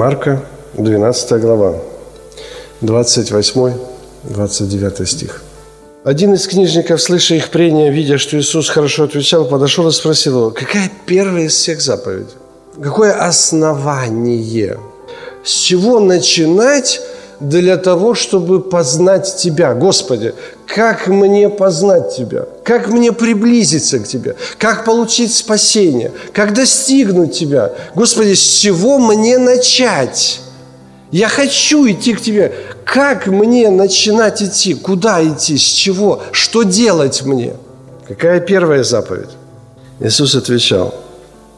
Марка, 12 глава, 28-29 стих. Один из книжников, слыша их прения, видя, что Иисус хорошо отвечал, подошел и спросил его, какая первая из всех заповедей? Какое основание? С чего начинать для того, чтобы познать Тебя? Господи, как мне познать Тебя? Как мне приблизиться к Тебе? Как получить спасение? Как достигнуть Тебя? Господи, с чего мне начать? Я хочу идти к Тебе. Как мне начинать идти? Куда идти? С чего? Что делать мне? Какая первая заповедь? Иисус отвечал,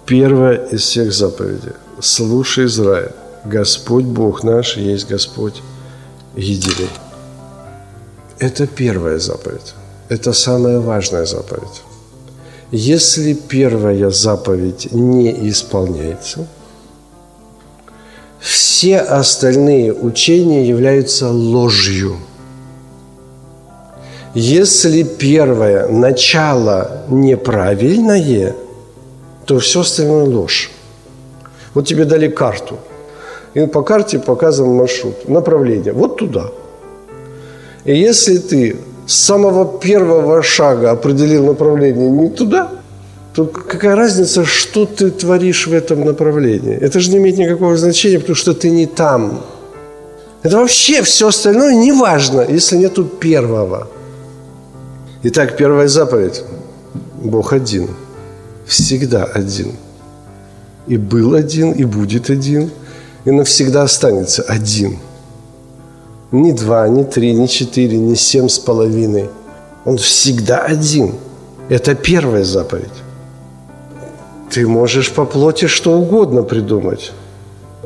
первая из всех заповедей. Слушай, Израиль, Господь Бог наш есть Господь единый. Это первая заповедь. Это самая важная заповедь. Если первая заповедь не исполняется, все остальные учения являются ложью. Если первое начало неправильное, то все остальное ложь. Вот тебе дали карту – и по карте показан маршрут, направление, вот туда. И если ты с самого первого шага определил направление не туда, то какая разница, что ты творишь в этом направлении? Это же не имеет никакого значения, потому что ты не там. Это вообще все остальное не важно, если нету первого. Итак, первая заповедь. Бог один. Всегда один. И был один, и будет один – и навсегда останется один. Не два, не три, не четыре, не семь с половиной. Он всегда один. Это первая заповедь. Ты можешь по плоти что угодно придумать.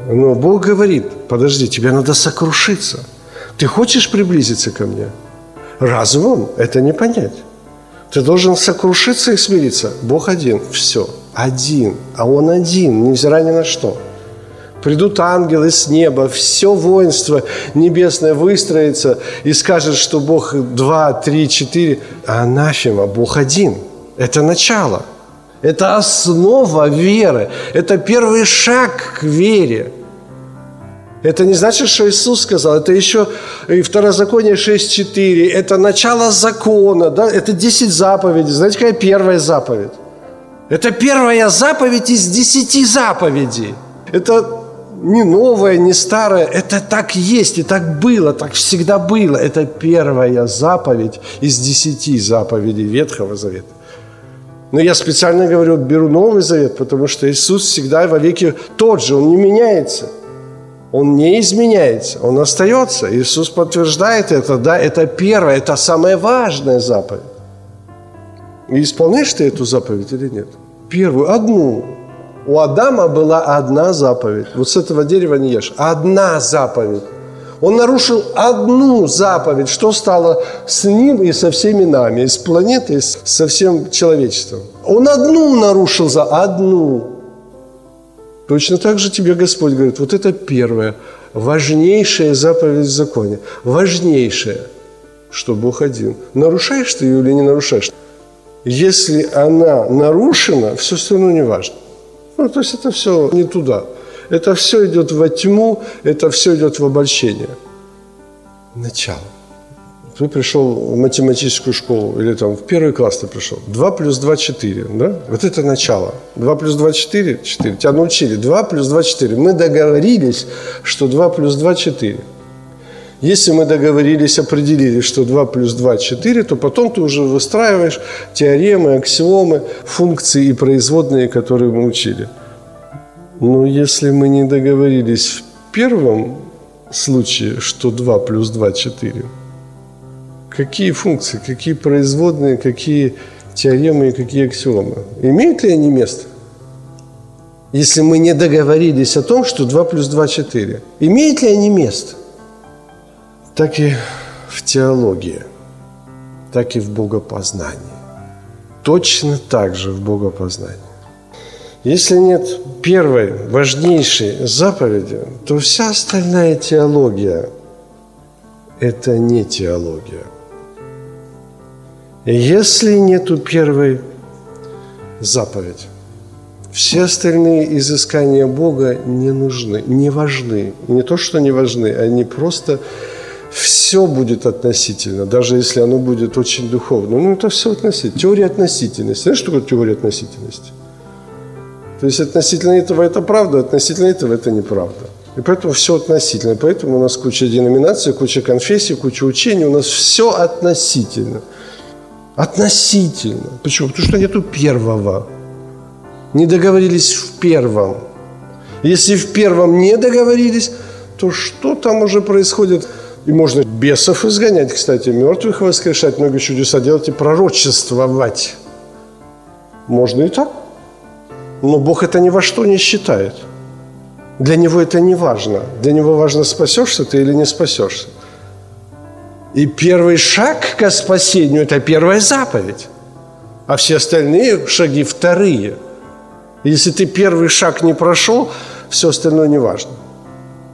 Но Бог говорит, подожди, тебе надо сокрушиться. Ты хочешь приблизиться ко мне? Разумом это не понять. Ты должен сокрушиться и смириться. Бог один, все, один. А Он один, невзирая ни на что – Придут ангелы с неба, все воинство небесное выстроится и скажет, что Бог два, три, четыре. А анафема, Бог один. Это начало. Это основа веры. Это первый шаг к вере. Это не значит, что Иисус сказал. Это еще и Второзаконие 6.4. Это начало закона. Да? Это 10 заповедей. Знаете, какая первая заповедь? Это первая заповедь из 10 заповедей. Это не новое, не старое. Это так есть и так было, так всегда было. Это первая заповедь из десяти заповедей Ветхого Завета. Но я специально говорю, беру Новый Завет, потому что Иисус всегда во веки тот же, Он не меняется. Он не изменяется, Он остается. Иисус подтверждает это, да, это первое, это самая важная заповедь. И исполняешь ты эту заповедь или нет? Первую, одну, у Адама была одна заповедь. Вот с этого дерева не ешь. Одна заповедь. Он нарушил одну заповедь. Что стало с ним и со всеми нами, и с планетой, и со всем человечеством? Он одну нарушил за одну. Точно так же тебе Господь говорит, вот это первое, важнейшая заповедь в законе. Важнейшая, что Бог один. Нарушаешь ты ее или не нарушаешь? Если она нарушена, все остальное не важно. Ну, то есть это все не туда. Это все идет во тьму, это все идет в обольщение. Начало. Ты пришел в математическую школу, или там в первый класс ты пришел. 2 плюс 2 – 4, да? Вот это начало. 2 плюс 2 – 4, 4. Тебя научили. 2 плюс 2 – 4. Мы договорились, что 2 плюс 2 – 4. Если мы договорились, определили, что 2 плюс 2 – 4, то потом ты уже выстраиваешь теоремы, аксиомы, функции и производные, которые мы учили. Но если мы не договорились в первом случае, что 2 плюс 2 – 4, какие функции, какие производные, какие теоремы и какие аксиомы? Имеют ли они место? если мы не договорились о том, что 2 плюс 2 – 4? Имеют ли они место? Так и в теологии, так и в богопознании. Точно так же в богопознании. Если нет первой, важнейшей заповеди, то вся остальная теология – это не теология. Если нету первой заповеди, все остальные изыскания Бога не нужны, не важны. Не то, что не важны, они просто все будет относительно, даже если оно будет очень духовно. Ну, это все относительно. Теория относительности. Знаешь, что такое теория относительности? То есть относительно этого это правда, относительно этого это неправда. И поэтому все относительно. И поэтому у нас куча деноминаций, куча конфессий, куча учений. У нас все относительно. Относительно. Почему? Потому что нету первого. Не договорились в первом. Если в первом не договорились, то что там уже происходит? И можно бесов изгонять, кстати, мертвых воскрешать, много чудеса делать и пророчествовать. Можно и так. Но Бог это ни во что не считает. Для Него это не важно. Для Него важно, спасешься ты или не спасешься. И первый шаг к спасению – это первая заповедь. А все остальные шаги вторые. Если ты первый шаг не прошел, все остальное не важно.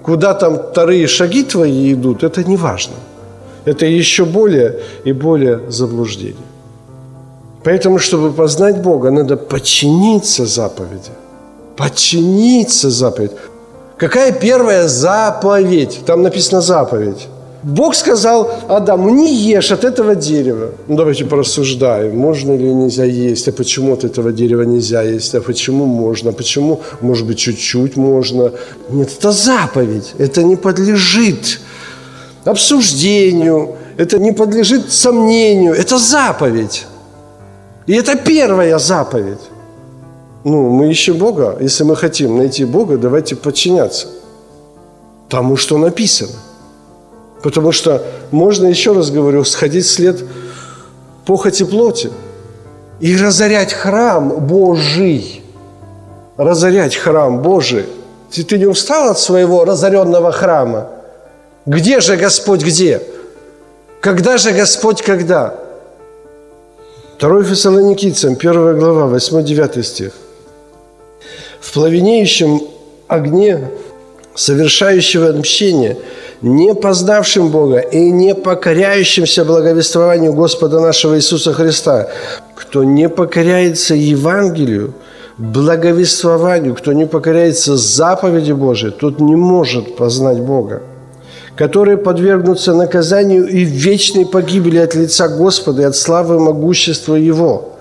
Куда там вторые шаги твои идут, это не важно. Это еще более и более заблуждение. Поэтому, чтобы познать Бога, надо подчиниться заповеди. Подчиниться заповедь. Какая первая заповедь? Там написано заповедь. Бог сказал Адаму, не ешь от этого дерева. Ну, давайте порассуждаем, можно или нельзя есть, а почему от этого дерева нельзя есть, а почему можно, а почему, может быть, чуть-чуть можно. Нет, это заповедь, это не подлежит обсуждению, это не подлежит сомнению, это заповедь. И это первая заповедь. Ну, мы ищем Бога. Если мы хотим найти Бога, давайте подчиняться тому, что написано. Потому что можно, еще раз говорю, сходить вслед похоти плоти и разорять храм Божий. Разорять храм Божий. Ты, ты не устал от своего разоренного храма? Где же Господь, где? Когда же Господь, когда? 2 Фессалоникийцам, 1 глава, 8-9 стих. В пламенеющем огне совершающего отмщение, не познавшим Бога и не покоряющимся благовествованию Господа нашего Иисуса Христа, кто не покоряется Евангелию, благовествованию, кто не покоряется заповеди Божией, тот не может познать Бога которые подвергнутся наказанию и вечной погибели от лица Господа и от славы могущества Его.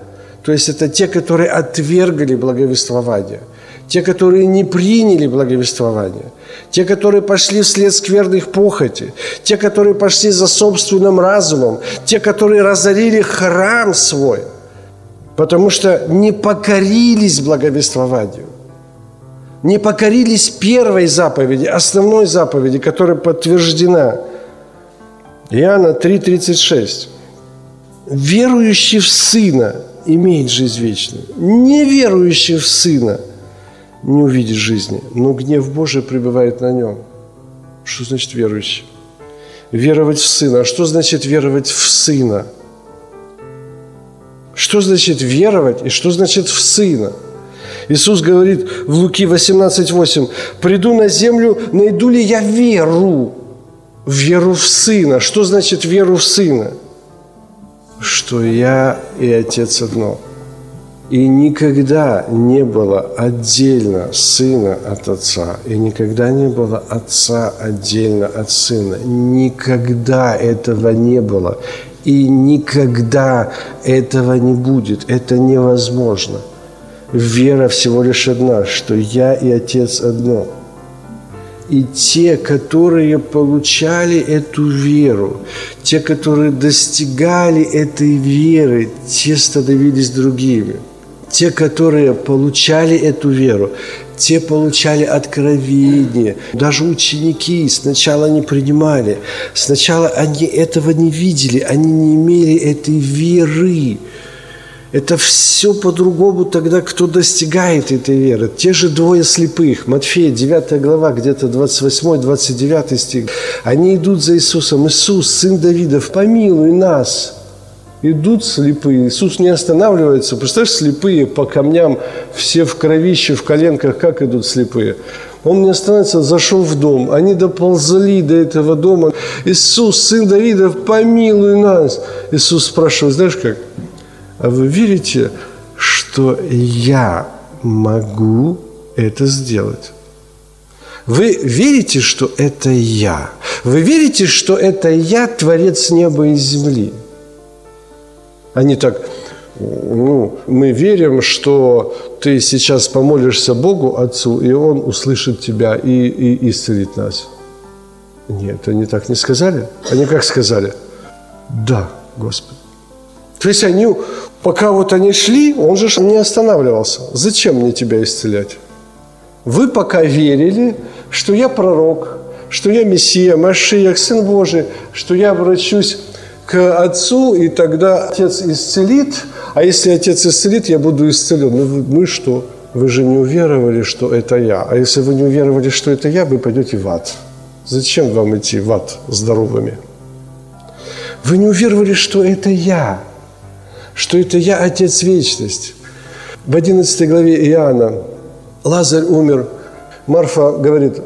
То есть это те, которые отвергли благовествование, те, которые не приняли благовествование, те, которые пошли вслед скверных похоти, те, которые пошли за собственным разумом, те, которые разорили храм свой, потому что не покорились благовествованию не покорились первой заповеди, основной заповеди, которая подтверждена. Иоанна 3,36. Верующий в Сына имеет жизнь вечную. Неверующий в Сына не увидит жизни, но гнев Божий пребывает на нем. Что значит верующий? Веровать в Сына. А что значит веровать в Сына? Что значит веровать и что значит в Сына? Иисус говорит в Луки 18:8, «Приду на землю, найду ли я веру, веру в Сына». Что значит веру в Сына? Что я и Отец одно. И никогда не было отдельно Сына от Отца, и никогда не было Отца отдельно от Сына. Никогда этого не было. И никогда этого не будет. Это невозможно – Вера всего лишь одна, что я и Отец одно. И те, которые получали эту веру, те, которые достигали этой веры, те становились другими. Те, которые получали эту веру, те получали откровение. Даже ученики сначала не принимали, сначала они этого не видели, они не имели этой веры. Это все по-другому тогда, кто достигает этой веры. Те же двое слепых, Матфея 9 глава, где-то 28-29 стих, они идут за Иисусом. Иисус, сын Давидов, помилуй нас. Идут слепые. Иисус не останавливается. Представляешь, слепые по камням, все в кровище, в коленках, как идут слепые? Он не останавливается, зашел в дом. Они доползли до этого дома. Иисус, сын Давидов, помилуй нас. Иисус спрашивает, знаешь как? А вы верите, что я могу это сделать? Вы верите, что это я? Вы верите, что это я, Творец неба и земли? Они так, ну, мы верим, что ты сейчас помолишься Богу, Отцу, и Он услышит тебя и, и исцелит нас. Нет, они так не сказали. Они как сказали? Да, Господи. То есть они, пока вот они шли, он же не останавливался. Зачем мне тебя исцелять? Вы пока верили, что я пророк, что я Мессия, Машиях, Сын Божий, что я обращусь к Отцу, и тогда Отец исцелит, а если Отец исцелит, я буду исцелен. Ну, и что? Вы же не уверовали, что это я. А если вы не уверовали, что это я, вы пойдете в ад. Зачем вам идти в ад здоровыми? Вы не уверовали, что это я что это я Отец Вечность. В 11 главе Иоанна Лазарь умер. Марфа говорит,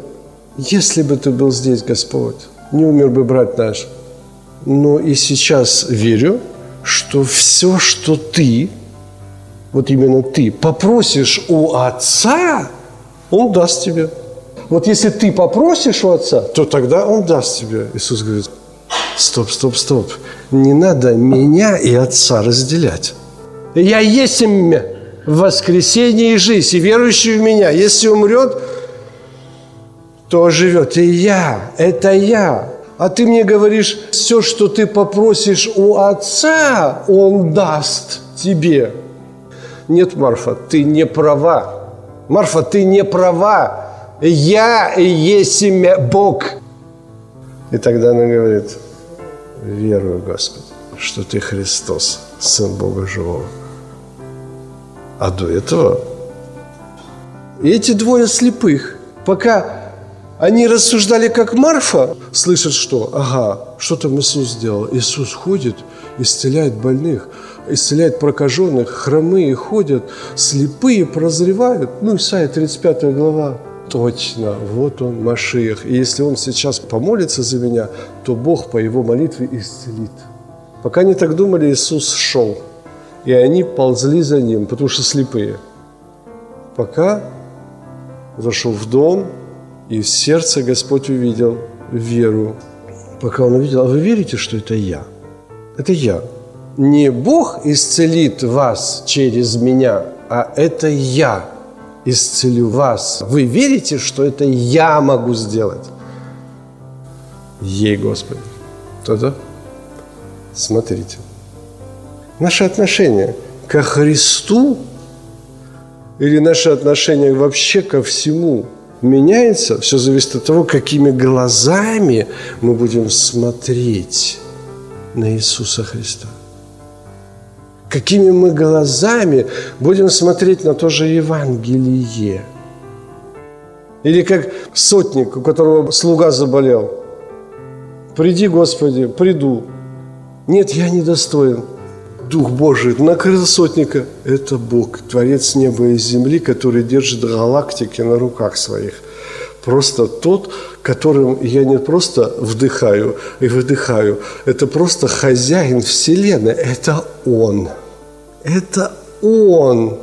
если бы ты был здесь, Господь, не умер бы брат наш. Но и сейчас верю, что все, что ты, вот именно ты, попросишь у Отца, Он даст тебе. Вот если ты попросишь у Отца, то тогда Он даст тебе. Иисус говорит, стоп, стоп, стоп. Не надо меня и Отца разделять. Я есть воскресение и жизнь, и верующий в меня, если умрет, то живет. И я, это я. А ты мне говоришь, все, что ты попросишь у Отца, Он даст тебе. Нет, Марфа, ты не права. Марфа, ты не права. Я есть Бог. И тогда она говорит, верую, Господи, что Ты Христос, Сын Бога Живого. А до этого эти двое слепых, пока они рассуждали как Марфа, слышат, что, ага, что там Иисус сделал? Иисус ходит, исцеляет больных, исцеляет прокаженных, хромые ходят, слепые прозревают. Ну, Исайя 35 глава. Точно, вот он, Машиях. И если он сейчас помолится за меня, то Бог по его молитве исцелит. Пока они так думали, Иисус шел. И они ползли за ним, потому что слепые. Пока зашел в дом, и в сердце Господь увидел веру. Пока он увидел, а вы верите, что это я? Это я. Не Бог исцелит вас через меня, а это я исцелю вас. Вы верите, что это я могу сделать? Ей, Господи. Тогда смотрите. Наше отношение ко Христу или наше отношение вообще ко всему меняется, все зависит от того, какими глазами мы будем смотреть на Иисуса Христа какими мы глазами будем смотреть на то же Евангелие. Или как сотник, у которого слуга заболел. Приди, Господи, приду. Нет, я недостоин. Дух Божий накрыл сотника. Это Бог, Творец неба и земли, который держит галактики на руках своих. Просто тот, которым я не просто вдыхаю и выдыхаю, это просто хозяин Вселенной, это Он – это Он.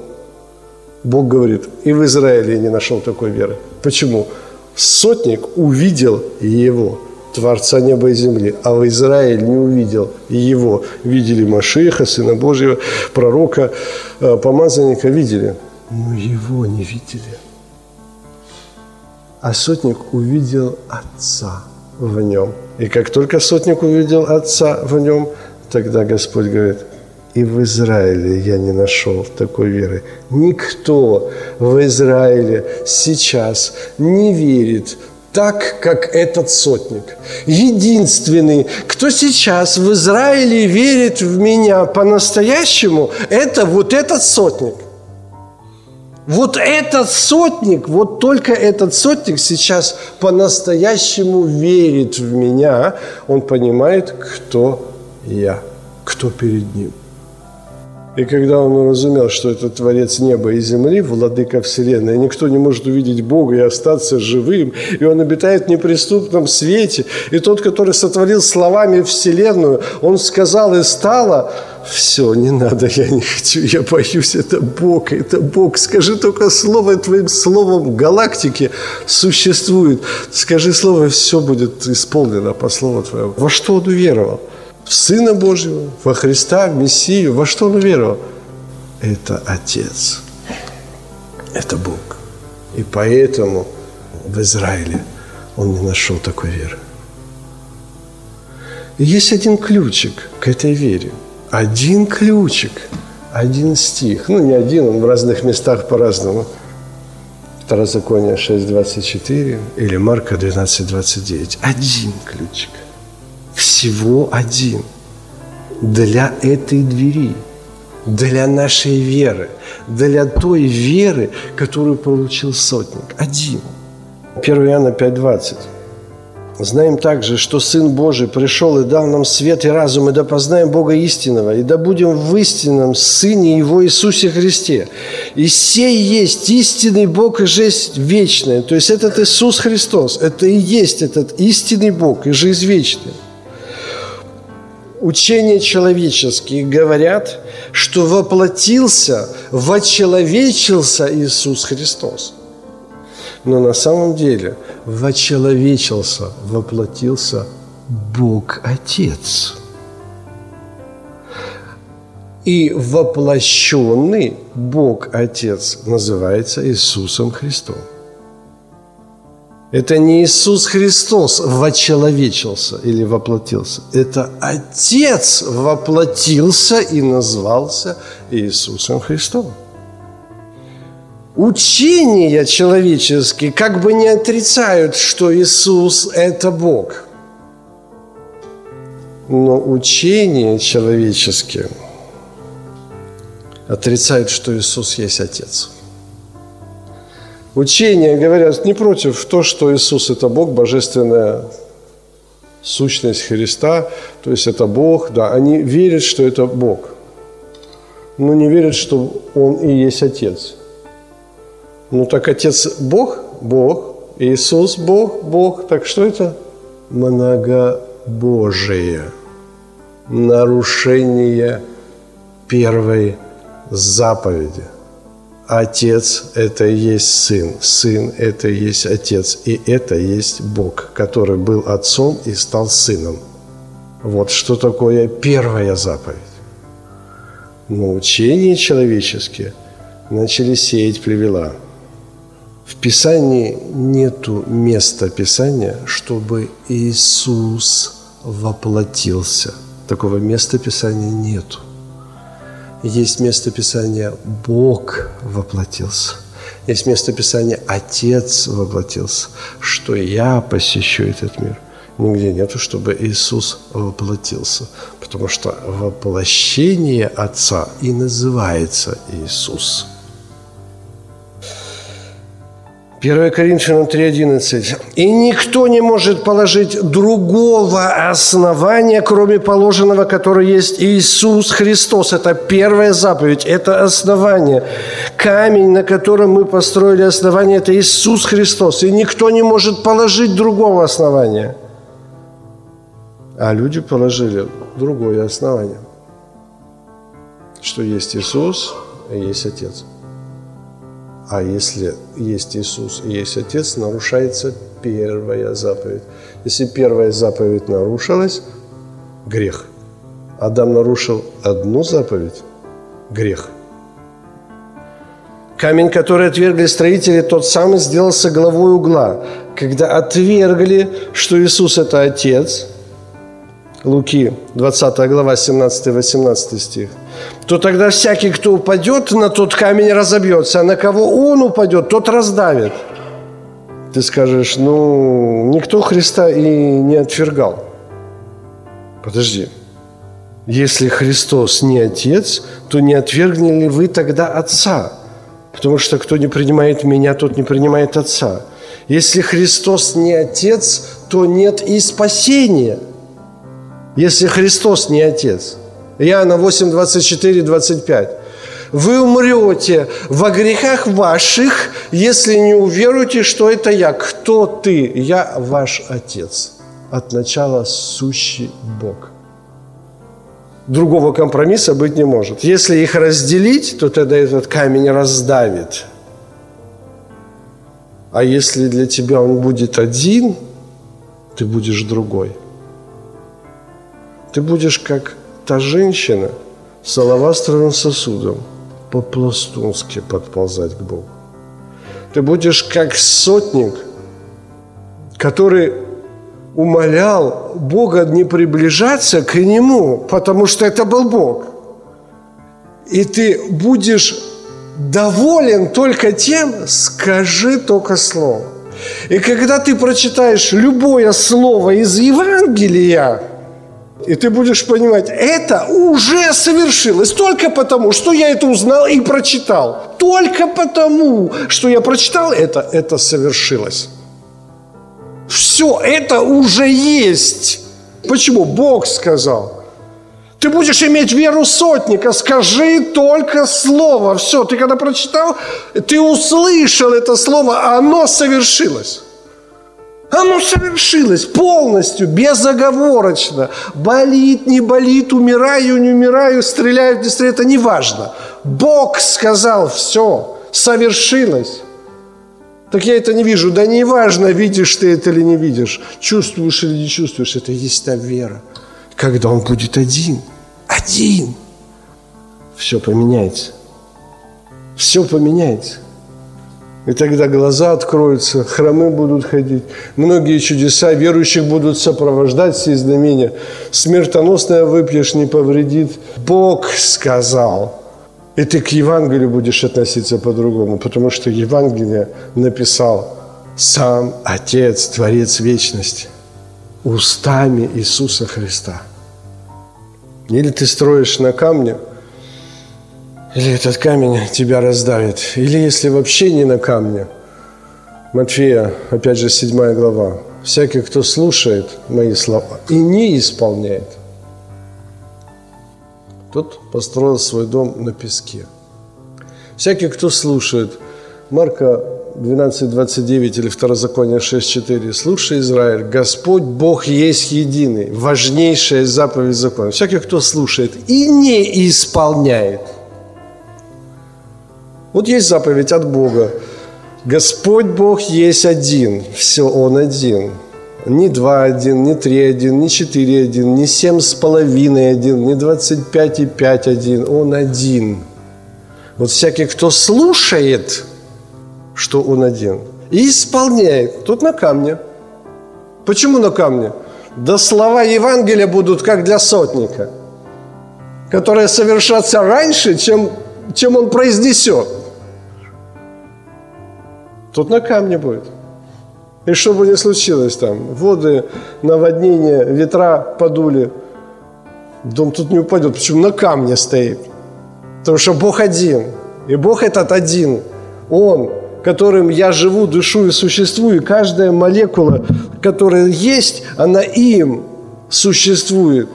Бог говорит, и в Израиле не нашел такой веры. Почему? Сотник увидел его, Творца неба и земли, а в Израиль не увидел его. Видели Машиха, Сына Божьего, пророка, э, помазанника, видели, но его не видели. А сотник увидел Отца в нем. И как только сотник увидел Отца в нем, тогда Господь говорит – и в Израиле я не нашел такой веры. Никто в Израиле сейчас не верит так, как этот сотник. Единственный, кто сейчас в Израиле верит в меня по-настоящему, это вот этот сотник. Вот этот сотник, вот только этот сотник сейчас по-настоящему верит в меня. Он понимает, кто я, кто перед ним. И когда он уразумел, что это Творец неба и земли, Владыка Вселенной, никто не может увидеть Бога и остаться живым, и он обитает в неприступном свете, и тот, который сотворил словами Вселенную, он сказал и стало, все, не надо, я не хочу, я боюсь, это Бог, это Бог. Скажи только слово, твоим словом галактики существует. Скажи слово, все будет исполнено по слову твоему. Во что он уверовал? В Сына Божьего, во Христа, в Мессию. Во что он уверовал? Это Отец. Это Бог. И поэтому в Израиле он не нашел такой веры. И есть один ключик к этой вере. Один ключик, один стих. Ну, не один, он в разных местах по-разному. Второзаконие 6.24 или Марка 12.29. Один ключик – всего один для этой двери, для нашей веры, для той веры, которую получил сотник. Один. 1 Иоанна 5,20. Знаем также, что Сын Божий пришел и дал нам свет и разум, и да познаем Бога истинного, и да будем в истинном Сыне Его Иисусе Христе. И сей есть истинный Бог и жизнь вечная. То есть этот Иисус Христос, это и есть этот истинный Бог и жизнь вечная учения человеческие говорят, что воплотился, вочеловечился Иисус Христос. Но на самом деле вочеловечился, воплотился Бог Отец. И воплощенный Бог Отец называется Иисусом Христом. Это не Иисус Христос вочеловечился или воплотился. Это Отец воплотился и назвался Иисусом Христом. Учения человеческие как бы не отрицают, что Иисус – это Бог. Но учения человеческие отрицают, что Иисус есть Отец – Учения говорят не против то, что Иисус – это Бог, божественная сущность Христа, то есть это Бог, да, они верят, что это Бог, но не верят, что Он и есть Отец. Ну так Отец Бог? Бог. Иисус Бог? Бог. Так что это? Многобожие. Нарушение первой заповеди – Отец – это и есть Сын, Сын – это и есть Отец, и это есть Бог, который был Отцом и стал Сыном. Вот что такое первая заповедь. Но учения человеческие начали сеять плевела. В Писании нету места Писания, чтобы Иисус воплотился. Такого места Писания нету есть место Писания «Бог воплотился». Есть место Писания «Отец воплотился», что я посещу этот мир. Нигде нету, чтобы Иисус воплотился, потому что воплощение Отца и называется Иисус – 1 Коринфянам 3.11. «И никто не может положить другого основания, кроме положенного, которое есть Иисус Христос». Это первая заповедь, это основание. Камень, на котором мы построили основание, это Иисус Христос. И никто не может положить другого основания. А люди положили другое основание, что есть Иисус и есть Отец. А если есть Иисус и есть Отец, нарушается первая заповедь. Если первая заповедь нарушилась, грех. Адам нарушил одну заповедь – грех. Камень, который отвергли строители, тот самый сделался главой угла. Когда отвергли, что Иисус – это Отец, Луки, 20 глава, 17-18 стих – то тогда всякий, кто упадет на тот камень, разобьется, а на кого он упадет, тот раздавит. Ты скажешь, ну, никто Христа и не отвергал. Подожди. Если Христос не Отец, то не отвергнете ли вы тогда Отца? Потому что кто не принимает меня, тот не принимает Отца. Если Христос не Отец, то нет и спасения. Если Христос не Отец. Иоанна 8, 24, 25. Вы умрете во грехах ваших, если не уверуете, что это я. Кто ты? Я ваш Отец. От начала сущий Бог. Другого компромисса быть не может. Если их разделить, то тогда этот камень раздавит. А если для тебя он будет один, ты будешь другой. Ты будешь как та женщина с алавастровым сосудом по-пластунски подползать к Богу. Ты будешь как сотник, который умолял Бога не приближаться к Нему, потому что это был Бог. И ты будешь доволен только тем, скажи только слово. И когда ты прочитаешь любое слово из Евангелия, и ты будешь понимать, это уже совершилось только потому, что я это узнал и прочитал. Только потому, что я прочитал это, это совершилось. Все, это уже есть. Почему? Бог сказал. Ты будешь иметь веру сотника, скажи только слово. Все, ты когда прочитал, ты услышал это слово, оно совершилось. Оно совершилось полностью, безоговорочно. Болит, не болит, умираю, не умираю, стреляют, не стреляют, это не важно. Бог сказал, все, совершилось. Так я это не вижу. Да не важно, видишь ты это или не видишь, чувствуешь или не чувствуешь, это есть та вера. Когда он будет один, один, все поменяется. Все поменяется. И тогда глаза откроются, храмы будут ходить, многие чудеса верующих будут сопровождать все знамения. Смертоносное выпьешь, не повредит. Бог сказал. И ты к Евангелию будешь относиться по-другому, потому что Евангелие написал сам Отец, Творец Вечности, устами Иисуса Христа. Или ты строишь на камне – или этот камень тебя раздавит. Или если вообще не на камне. Матфея, опять же, 7 глава. Всякий, кто слушает мои слова и не исполняет, тот построил свой дом на песке. Всякий, кто слушает, Марка 12.29 или Второзаконие 6.4. «Слушай, Израиль, Господь Бог есть единый, важнейшая заповедь закона. Всякий, кто слушает и не исполняет – вот есть заповедь от Бога. Господь Бог есть один. Все, Он один. Не два один, не три один, не четыре один, не семь с половиной один, не двадцать пять и пять один. Он один. Вот всякий, кто слушает, что Он один, и исполняет, тут на камне. Почему на камне? Да слова Евангелия будут как для сотника, которые совершатся раньше, чем, чем он произнесет. Тут на камне будет. И что бы ни случилось там, воды, наводнение, ветра подули, дом тут не упадет. Почему? На камне стоит. Потому что Бог один. И Бог этот один. Он, которым я живу, дышу и существую. И каждая молекула, которая есть, она им существует.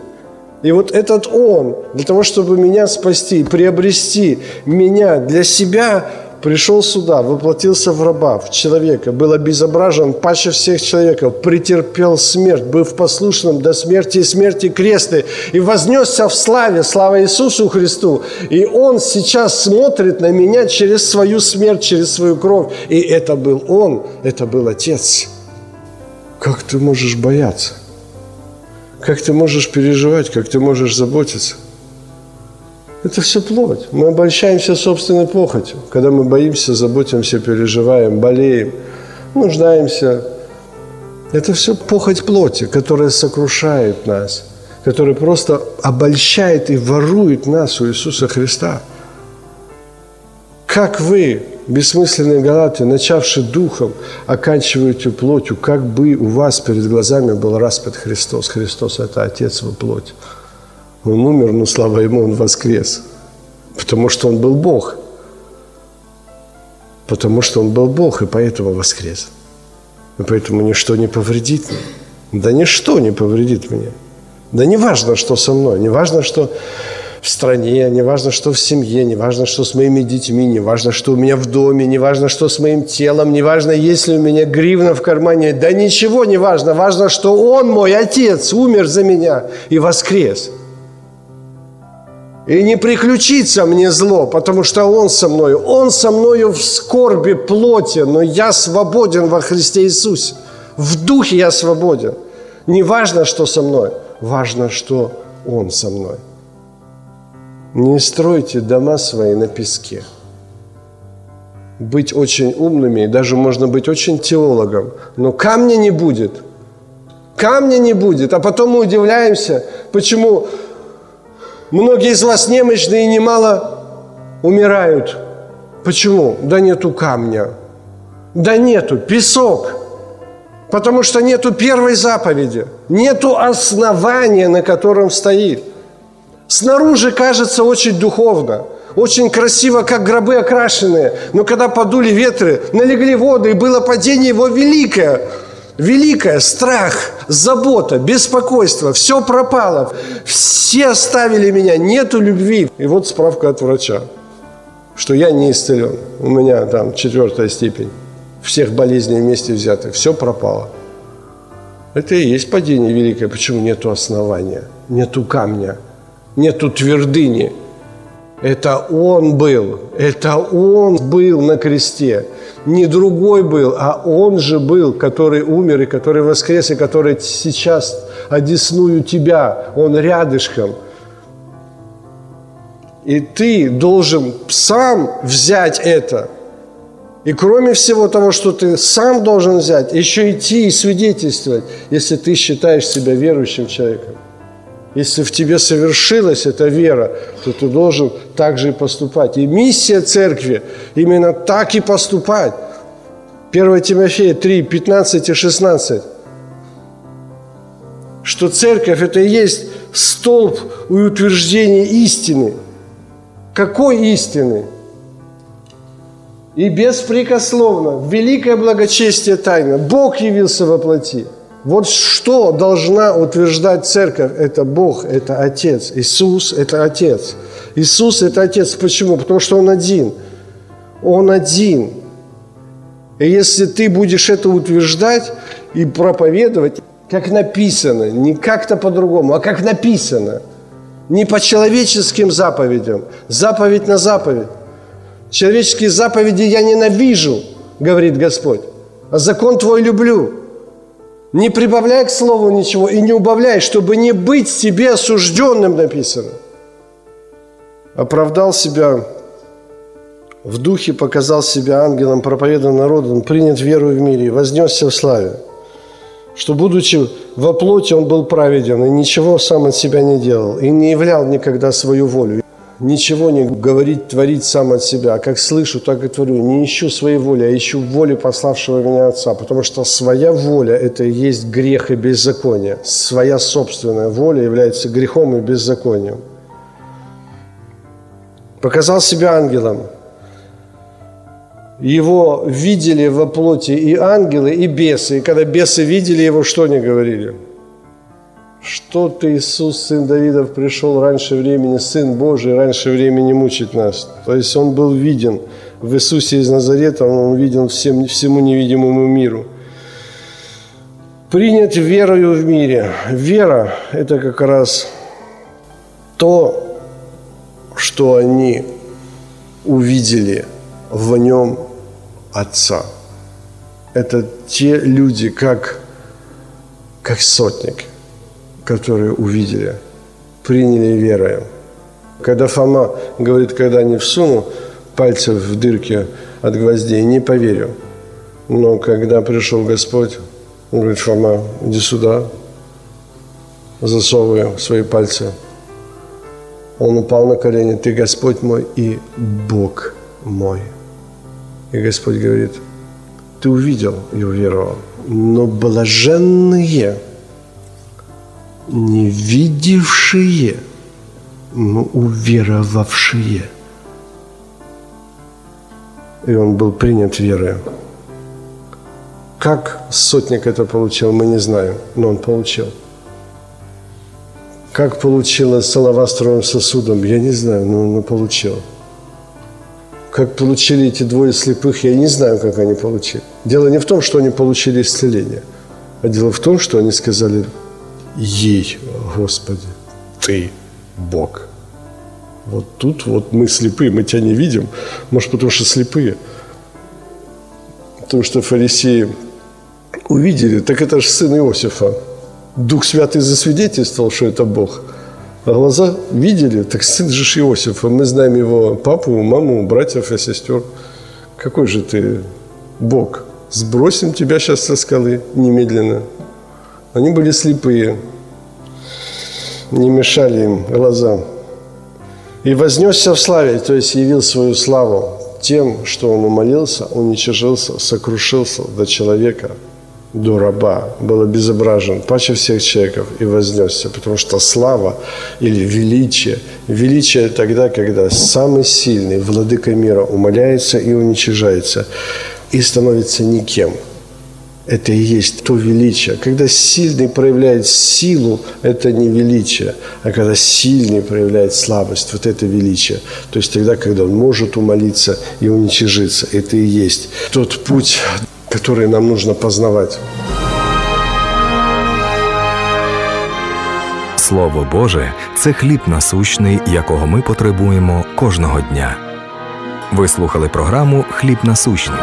И вот этот Он, для того, чтобы меня спасти, приобрести меня для себя – пришел сюда, воплотился в раба, в человека, был обезображен паче всех человеков, претерпел смерть, был послушным до смерти и смерти крестной и вознесся в славе, слава Иисусу Христу. И Он сейчас смотрит на меня через свою смерть, через свою кровь. И это был Он, это был Отец. Как ты можешь бояться? Как ты можешь переживать, как ты можешь заботиться? Это все плоть. Мы обольщаемся собственной похотью, когда мы боимся, заботимся, переживаем, болеем, нуждаемся. Это все похоть плоти, которая сокрушает нас, которая просто обольщает и ворует нас у Иисуса Христа. Как вы бессмысленные галаты, начавшие духом, оканчиваете плотью, как бы у вас перед глазами был распят Христос. Христос – это Отец во плоть. Он умер, но слава Ему, Он воскрес. Потому что Он был Бог. Потому что Он был Бог, и поэтому воскрес. И поэтому ничто не повредит мне. Да ничто не повредит мне. Да не важно, что со мной, не важно, что в стране, не важно, что в семье, не важно, что с моими детьми, не важно, что у меня в доме, не важно, что с моим телом, не важно, есть ли у меня гривна в кармане. Да ничего не важно. Важно, что Он, мой Отец, умер за меня и воскрес. И не приключится мне зло, потому что Он со мною. Он со мною в скорби плоти, но я свободен во Христе Иисусе. В духе я свободен. Не важно, что со мной, важно, что Он со мной. Не стройте дома свои на песке. Быть очень умными, и даже можно быть очень теологом, но камня не будет. Камня не будет. А потом мы удивляемся, почему многие из вас немощные и немало умирают. Почему? Да нету камня. Да нету. Песок. Потому что нету первой заповеди. Нету основания, на котором стоит – Снаружи кажется очень духовно, очень красиво, как гробы окрашенные. Но когда подули ветры, налегли воды, и было падение его великое, великое, страх, забота, беспокойство, все пропало. Все оставили меня, нету любви. И вот справка от врача, что я не исцелен. У меня там четвертая степень. Всех болезней вместе взятых. Все пропало. Это и есть падение великое. Почему нету основания, нету камня – нету твердыни. Это Он был, это Он был на кресте. Не другой был, а Он же был, который умер и который воскрес, и который сейчас одесную тебя, Он рядышком. И ты должен сам взять это. И кроме всего того, что ты сам должен взять, еще идти и свидетельствовать, если ты считаешь себя верующим человеком. Если в тебе совершилась эта вера, то ты должен так же и поступать. И миссия церкви именно так и поступать. 1 Тимофея 3, 15 и 16. Что церковь – это и есть столб и утверждение истины. Какой истины? И беспрекословно, великое благочестие тайна. Бог явился во плоти – вот что должна утверждать церковь? Это Бог, это Отец. Иисус – это Отец. Иисус – это Отец. Почему? Потому что Он один. Он один. И если ты будешь это утверждать и проповедовать, как написано, не как-то по-другому, а как написано, не по человеческим заповедям, заповедь на заповедь. Человеческие заповеди я ненавижу, говорит Господь, а закон твой люблю – не прибавляй к слову ничего и не убавляй, чтобы не быть тебе осужденным, написано. Оправдал себя в духе, показал себя ангелом, проповедан народу, он принят веру в мире, вознесся в славе. Что, будучи во плоти, он был праведен и ничего сам от себя не делал, и не являл никогда свою волю ничего не говорить, творить сам от себя. А как слышу, так и творю. Не ищу своей воли, а ищу воли пославшего меня Отца. Потому что своя воля – это и есть грех и беззаконие. Своя собственная воля является грехом и беззаконием. Показал себя ангелом. Его видели во плоти и ангелы, и бесы. И когда бесы видели его, что они говорили – что ты, Иисус, Сын Давидов, пришел раньше времени, Сын Божий, раньше времени мучить нас. То есть Он был виден в Иисусе из Назарета, Он виден всем, всему невидимому миру. Принят верою в мире. Вера – это как раз то, что они увидели в нем Отца. Это те люди, как, как сотник – которые увидели, приняли верою. Когда Фома говорит, когда не всуну пальцы в дырки от гвоздей, не поверю. Но когда пришел Господь, он говорит, Фома, иди сюда, засовывая свои пальцы. Он упал на колени, ты Господь мой и Бог мой. И Господь говорит, ты увидел и уверовал, но блаженные, не видевшие, но уверовавшие. И он был принят верой. Как сотник это получил, мы не знаем, но он получил. Как получилось с алавастровым сосудом, я не знаю, но он получил. Как получили эти двое слепых, я не знаю, как они получили. Дело не в том, что они получили исцеление, а дело в том, что они сказали ей, Господи, Ты Бог. Вот тут вот мы слепые, мы тебя не видим. Может, потому что слепые. Потому что фарисеи увидели, так это же сын Иосифа. Дух Святый засвидетельствовал, что это Бог. А глаза видели, так сын же Иосифа. Мы знаем его папу, маму, братьев и сестер. Какой же ты Бог? Сбросим тебя сейчас со скалы немедленно. Они были слепые, не мешали им глаза. И вознесся в славе, то есть явил свою славу тем, что он умолился, уничижился, сокрушился до человека – до раба, был обезображен паче всех человеков и вознесся, потому что слава или величие, величие тогда, когда самый сильный владыка мира умоляется и уничижается, и становится никем Это и есть то величие. Когда сильный проявляет силу, это не величие, а когда сильный проявляет слабость, вот это величие. То есть тогда, когда он может умолиться и уничижиться, это и есть тот путь которые нам нужно познавать. Слово Боже це хліб насущний, якого ми потребуємо кожного дня. Ви слухали програму Хліб насущний.